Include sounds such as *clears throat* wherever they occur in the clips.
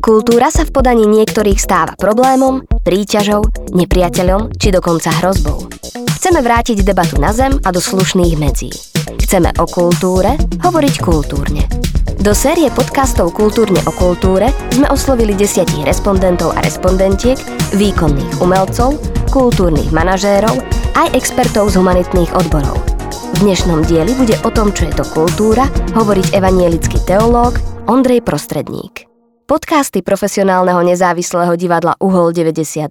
Kultúra sa v podaní niektorých stáva problémom, príťažou, nepriateľom či dokonca hrozbou. Chceme vrátiť debatu na zem a do slušných medzí. Chceme o kultúre hovoriť kultúrne. Do série podcastov Kultúrne o kultúre sme oslovili desiatich respondentov a respondentiek, výkonných umelcov, kultúrnych manažérov aj expertov z humanitných odborov. V dnešnom dieli bude o tom, čo je to kultúra, hovoriť evanielický teológ Ondrej Prostredník. Podcasty profesionálneho nezávislého divadla Uhol 92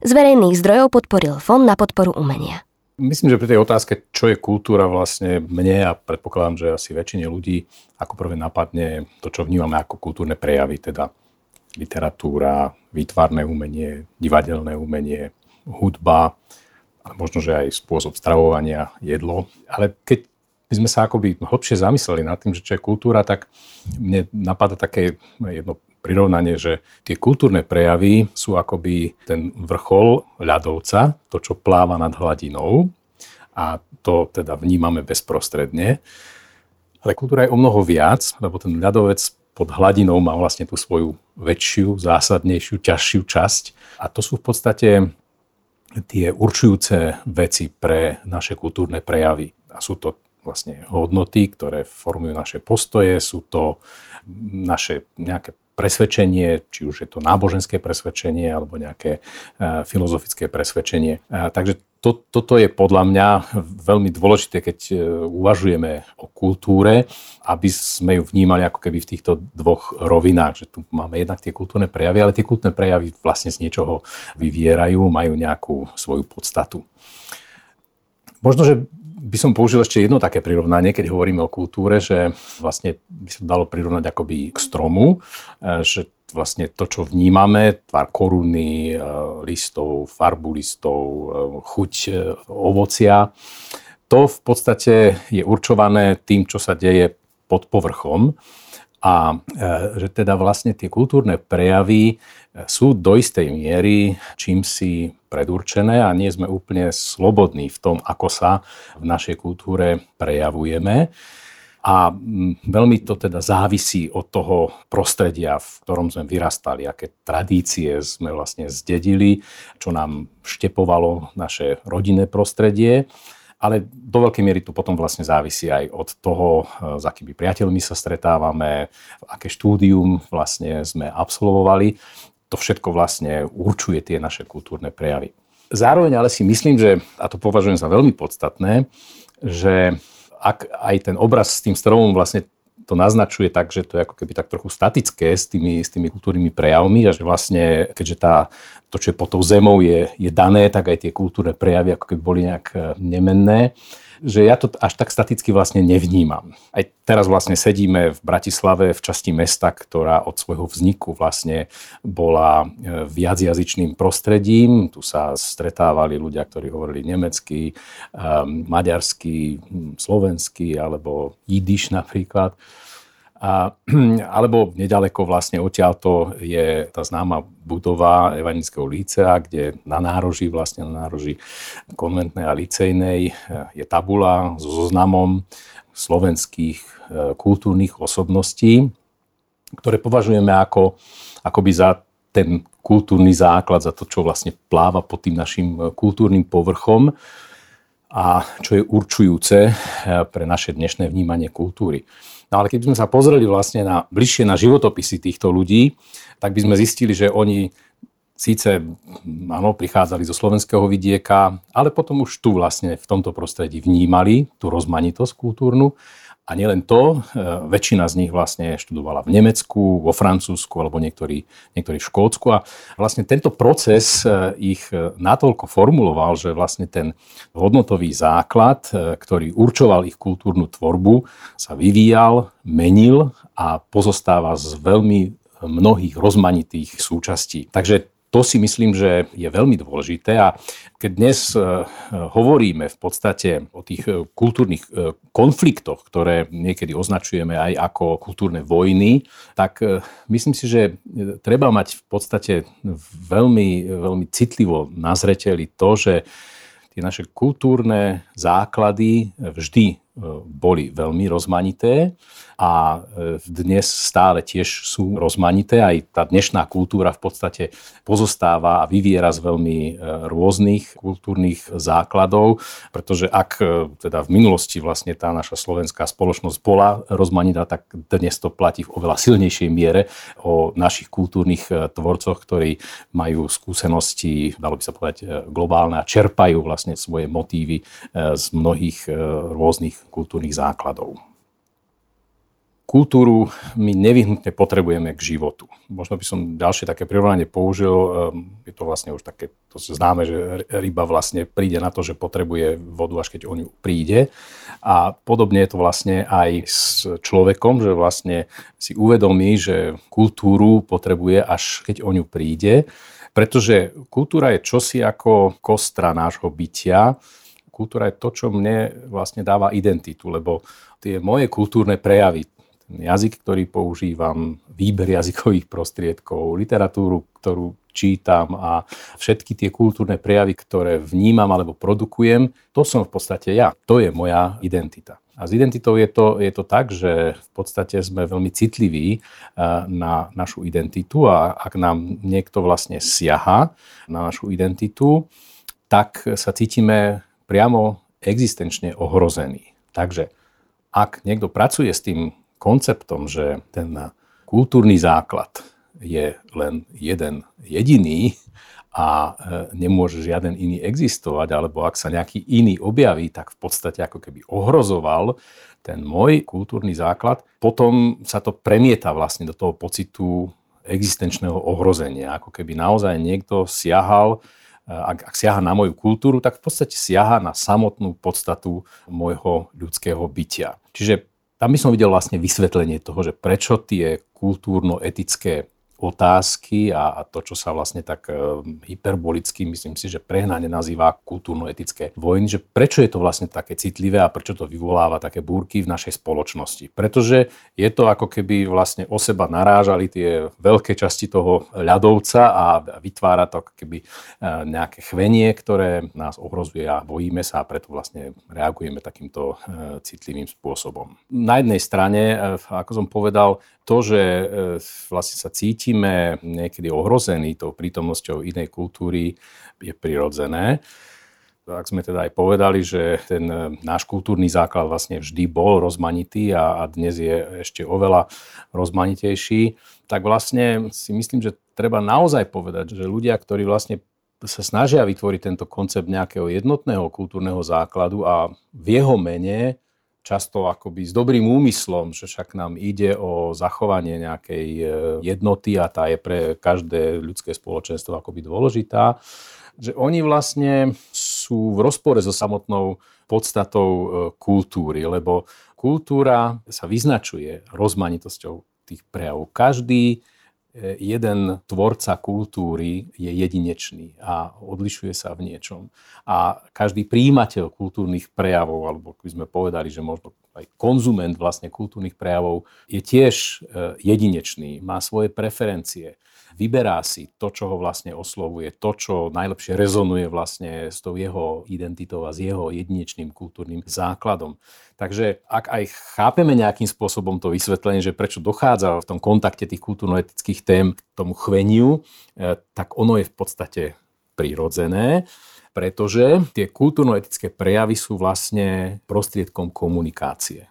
z verejných zdrojov podporil Fond na podporu umenia. Myslím, že pri tej otázke, čo je kultúra vlastne mne a predpokladám, že asi väčšine ľudí ako prvé napadne to, čo vnímame ako kultúrne prejavy, teda literatúra, výtvarné umenie, divadelné umenie, hudba, ale možno, že aj spôsob stravovania, jedlo. Ale keď by sme sa akoby hlbšie zamysleli nad tým, že čo je kultúra, tak mne napadá také jedno prirovnanie, že tie kultúrne prejavy sú akoby ten vrchol ľadovca, to, čo pláva nad hladinou a to teda vnímame bezprostredne. Ale kultúra je o mnoho viac, lebo ten ľadovec pod hladinou má vlastne tú svoju väčšiu, zásadnejšiu, ťažšiu časť. A to sú v podstate tie určujúce veci pre naše kultúrne prejavy. A sú to vlastne hodnoty, ktoré formujú naše postoje, sú to naše nejaké presvedčenie, či už je to náboženské presvedčenie alebo nejaké e, filozofické presvedčenie. E, takže to, toto je podľa mňa veľmi dôležité, keď e, uvažujeme o kultúre, aby sme ju vnímali ako keby v týchto dvoch rovinách, že tu máme jednak tie kultúrne prejavy, ale tie kultúrne prejavy vlastne z niečoho vyvierajú, majú nejakú svoju podstatu. Možno, že by som použil ešte jedno také prirovnanie, keď hovoríme o kultúre, že vlastne by sa dalo prirovnať akoby k stromu, e, že vlastne to, čo vnímame, tvar koruny, e, listov, farbu listov, e, chuť ovocia, to v podstate je určované tým, čo sa deje pod povrchom. A že teda vlastne tie kultúrne prejavy sú do istej miery čím si predurčené a nie sme úplne slobodní v tom, ako sa v našej kultúre prejavujeme. A mm, veľmi to teda závisí od toho prostredia, v ktorom sme vyrastali, aké tradície sme vlastne zdedili, čo nám štepovalo naše rodinné prostredie. Ale do veľkej miery to potom vlastne závisí aj od toho, s akými priateľmi sa stretávame, aké štúdium vlastne sme absolvovali to všetko vlastne určuje tie naše kultúrne prejavy. Zároveň ale si myslím, že, a to považujem za veľmi podstatné, že ak aj ten obraz s tým stromom vlastne to naznačuje tak, že to je ako keby tak trochu statické s tými, s tými kultúrnymi prejavmi a že vlastne, keďže tá, to, čo je pod tou zemou je, je dané, tak aj tie kultúrne prejavy ako keby boli nejak eh, nemenné že ja to až tak staticky vlastne nevnímam. Aj teraz vlastne sedíme v Bratislave v časti mesta, ktorá od svojho vzniku vlastne bola e, viacjazyčným prostredím. Tu sa stretávali ľudia, ktorí hovorili nemecky, e, maďarsky, slovenský alebo jidiš napríklad. A, *clears throat* alebo nedaleko vlastne odtiaľto je tá známa budova Evanického lícea, kde na nároží, vlastne na nároží konventnej a licejnej je tabula so zoznamom slovenských e, kultúrnych osobností, ktoré považujeme ako akoby za ten kultúrny základ, za to, čo vlastne pláva pod tým našim e, kultúrnym povrchom a čo je určujúce e, pre naše dnešné vnímanie kultúry. No ale keď sme sa pozreli vlastne na, bližšie na životopisy týchto ľudí, tak by sme zistili, že oni síce áno, prichádzali zo slovenského vidieka, ale potom už tu vlastne v tomto prostredí vnímali tú rozmanitosť kultúrnu a nielen to, e, väčšina z nich vlastne študovala v Nemecku, vo Francúzsku alebo niektorí, niektorí v Škótsku. A vlastne tento proces e, ich e, natoľko formuloval, že vlastne ten hodnotový základ, ktorý určoval ich kultúrnu tvorbu, sa vyvíjal, menil a pozostáva z veľmi mnohých rozmanitých súčastí. Takže to si myslím, že je veľmi dôležité. A keď dnes e, hovoríme v podstate o tých e, kultúrnych e, konfliktoch, ktoré niekedy označujeme aj ako kultúrne vojny, tak myslím si, že treba mať v podstate veľmi, veľmi citlivo na zreteli to, že tie naše kultúrne základy vždy boli veľmi rozmanité a e, dnes stále tiež sú rozmanité. Aj tá dnešná kultúra v podstate pozostáva a vyviera z veľmi e, rôznych kultúrnych základov, pretože ak e, teda v minulosti vlastne tá naša slovenská spoločnosť bola rozmanitá, tak dnes to platí v oveľa silnejšej miere o našich kultúrnych tvorcoch, ktorí majú skúsenosti, dalo by sa povedať, globálne a čerpajú vlastne svoje motívy z mnohých rôznych kultúrnych základov kultúru my nevyhnutne potrebujeme k životu. Možno by som ďalšie také prirovnanie použil, ehm, je to vlastne už také to známe, že ryba vlastne príde na to, že potrebuje vodu, až keď o ňu príde. A podobne je to vlastne aj s človekom, že vlastne si uvedomí, že kultúru potrebuje, až keď o ňu príde. Pretože kultúra je čosi ako kostra nášho bytia. Kultúra je to, čo mne vlastne dáva identitu, lebo tie moje kultúrne prejavy, jazyk, ktorý používam, výber jazykových prostriedkov, literatúru, ktorú čítam a všetky tie kultúrne prejavy, ktoré vnímam alebo produkujem, to som v podstate ja. To je moja identita. A s identitou je to, je to tak, že v podstate sme veľmi citliví eh, na našu identitu a ak nám niekto vlastne siaha na našu identitu, tak sa cítime priamo existenčne ohrození. Takže ak niekto pracuje s tým konceptom, že ten kultúrny základ je len jeden jediný a e, nemôže žiaden iný existovať, alebo ak sa nejaký iný objaví, tak v podstate ako keby ohrozoval ten môj kultúrny základ, potom sa to premieta vlastne do toho pocitu existenčného ohrozenia. Ako keby naozaj niekto siahal, ak, ak siaha na moju kultúru, tak v podstate siaha na samotnú podstatu môjho ľudského bytia. Čiže tam by som videl vlastne vysvetlenie toho, že prečo tie kultúrno-etické otázky a, a to, čo sa vlastne tak e, hyperbolicky, myslím si, že prehnane nazýva kultúrno-etické vojny, že prečo je to vlastne také citlivé a prečo to vyvoláva také búrky v našej spoločnosti. Pretože je to ako keby vlastne o seba narážali tie veľké časti toho ľadovca a vytvára to ako keby e, nejaké chvenie, ktoré nás ohrozuje a bojíme sa a preto vlastne reagujeme takýmto e, citlivým spôsobom. Na jednej strane, e, ako som povedal, to, že vlastne sa cítime niekedy ohrození tou prítomnosťou inej kultúry, je prirodzené. Ak sme teda aj povedali, že ten náš kultúrny základ vlastne vždy bol rozmanitý a, dnes je ešte oveľa rozmanitejší, tak vlastne si myslím, že treba naozaj povedať, že ľudia, ktorí vlastne sa snažia vytvoriť tento koncept nejakého jednotného kultúrneho základu a v jeho mene často akoby s dobrým úmyslom, že však nám ide o zachovanie nejakej e, jednoty a tá je pre každé ľudské spoločenstvo akoby dôležitá, že oni vlastne sú v rozpore so samotnou podstatou e, kultúry, lebo kultúra sa vyznačuje rozmanitosťou tých prejavov. Každý jeden tvorca kultúry je jedinečný a odlišuje sa v niečom. A každý príjimateľ kultúrnych prejavov, alebo by sme povedali, že možno aj konzument vlastne kultúrnych prejavov, je tiež e, jedinečný, má svoje preferencie vyberá si to, čo ho vlastne oslovuje, to, čo najlepšie rezonuje vlastne s tou jeho identitou a s jeho jedinečným kultúrnym základom. Takže ak aj chápeme nejakým spôsobom to vysvetlenie, že prečo dochádza v tom kontakte tých kultúrno-etických tém k tomu chveniu, eh, tak ono je v podstate prirodzené, pretože tie kultúrno-etické prejavy sú vlastne prostriedkom komunikácie.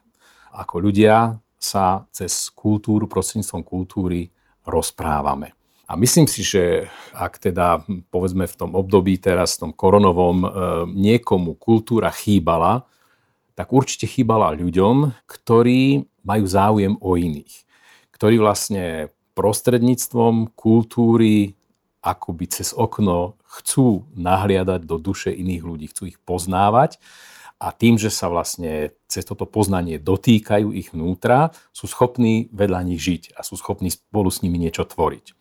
Ako ľudia sa cez kultúru, prostredníctvom kultúry rozprávame. A myslím si, že ak teda povedzme v tom období teraz, v tom koronovom, e, niekomu kultúra chýbala, tak určite chýbala ľuďom, ktorí majú záujem o iných. Ktorí vlastne prostredníctvom kultúry akoby cez okno chcú nahliadať do duše iných ľudí, chcú ich poznávať a tým, že sa vlastne cez toto poznanie dotýkajú ich vnútra, sú schopní vedľa nich žiť a sú schopní spolu s nimi niečo tvoriť.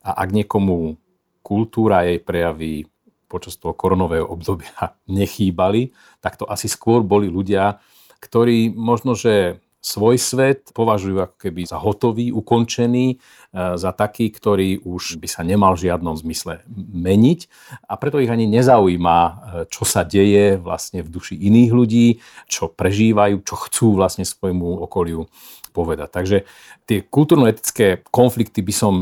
A ak niekomu kultúra jej prejavy počas toho koronového obdobia *laughs* nechýbali, tak to asi skôr boli ľudia, ktorí možno, že svoj svet považujú ako keby za hotový, ukončený, e, za taký, ktorý už by sa nemal v žiadnom zmysle meniť a preto ich ani nezaujíma, e, čo sa deje vlastne v duši iných ľudí, čo prežívajú, čo chcú vlastne svojmu okoliu povedať. Takže tie kultúrno-etické konflikty by som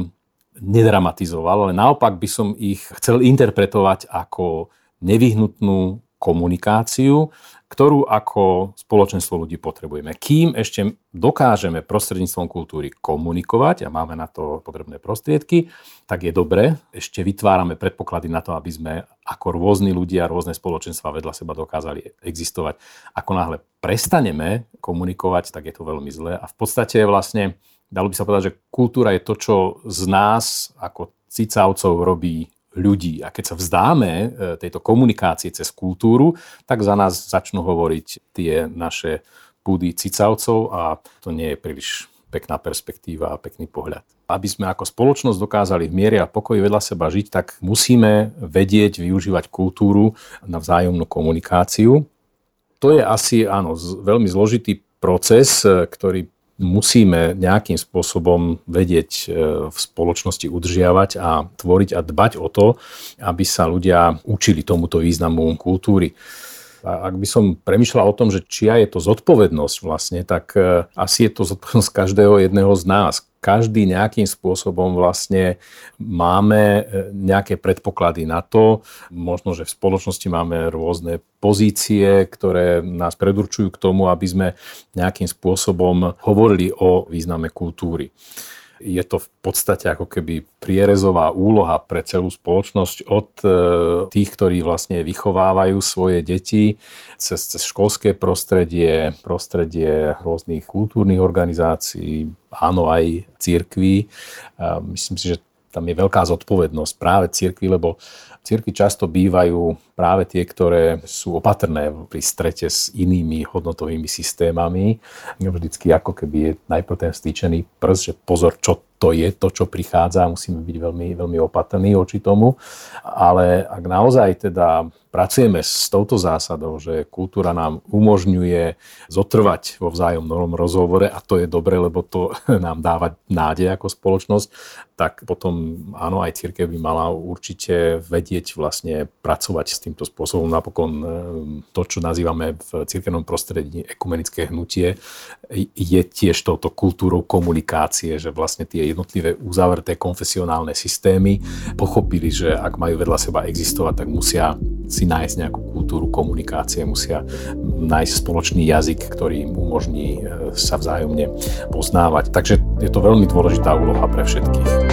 nedramatizoval, ale naopak by som ich chcel interpretovať ako nevyhnutnú komunikáciu, ktorú ako spoločenstvo ľudí potrebujeme. Kým ešte dokážeme prostredníctvom kultúry komunikovať a máme na to potrebné prostriedky, tak je dobre, ešte vytvárame predpoklady na to, aby sme ako rôzni ľudia, rôzne spoločenstva vedľa seba dokázali existovať. Ako náhle prestaneme komunikovať, tak je to veľmi zlé a v podstate vlastne dalo by sa povedať, že kultúra je to, čo z nás ako cicavcov robí ľudí. A keď sa vzdáme e, tejto komunikácie cez kultúru, tak za nás začnú hovoriť tie naše púdy cicavcov a to nie je príliš pekná perspektíva a pekný pohľad. Aby sme ako spoločnosť dokázali v miere a pokoji vedľa seba žiť, tak musíme vedieť využívať kultúru na vzájomnú komunikáciu. To je asi áno, veľmi zložitý proces, e, ktorý musíme nejakým spôsobom vedieť e, v spoločnosti udržiavať a tvoriť a dbať o to, aby sa ľudia učili tomuto významu kultúry. A ak by som premyšľal o tom, že čia je to zodpovednosť vlastne, tak e, asi je to zodpovednosť každého jedného z nás. Každý nejakým spôsobom vlastne máme e, nejaké predpoklady na to. Možno, že v spoločnosti máme rôzne pozície, ktoré nás predurčujú k tomu, aby sme nejakým spôsobom hovorili o význame kultúry je to v podstate ako keby prierezová úloha pre celú spoločnosť od e, tých, ktorí vlastne vychovávajú svoje deti cez, cez školské prostredie, prostredie rôznych kultúrnych organizácií, áno aj církví. Myslím si, že tam je veľká zodpovednosť práve církvy, lebo Cirkvi často bývajú práve tie, ktoré sú opatrné pri strete s inými hodnotovými systémami. Vždycky ako keby je najprv ten stýčený prst, že pozor, čo to je to, čo prichádza, musíme byť veľmi, veľmi opatrní oči tomu. Ale ak naozaj teda pracujeme s touto zásadou, že kultúra nám umožňuje zotrvať vo vzájomnom rozhovore a to je dobre, lebo to *laughs* nám dáva nádej ako spoločnosť, tak potom áno, aj církev by mala určite vedieť vlastne pracovať s týmto spôsobom. Napokon e, to, čo nazývame v církevnom prostredí ekumenické hnutie, je tiež touto kultúrou komunikácie, že vlastne tie jednotlivé uzavreté konfesionálne systémy pochopili, že ak majú vedľa seba existovať, tak musia si nájsť nejakú kultúru komunikácie, musia nájsť spoločný jazyk, ktorý im umožní e, sa vzájomne poznávať. Takže je to veľmi dôležitá úloha pre všetkých.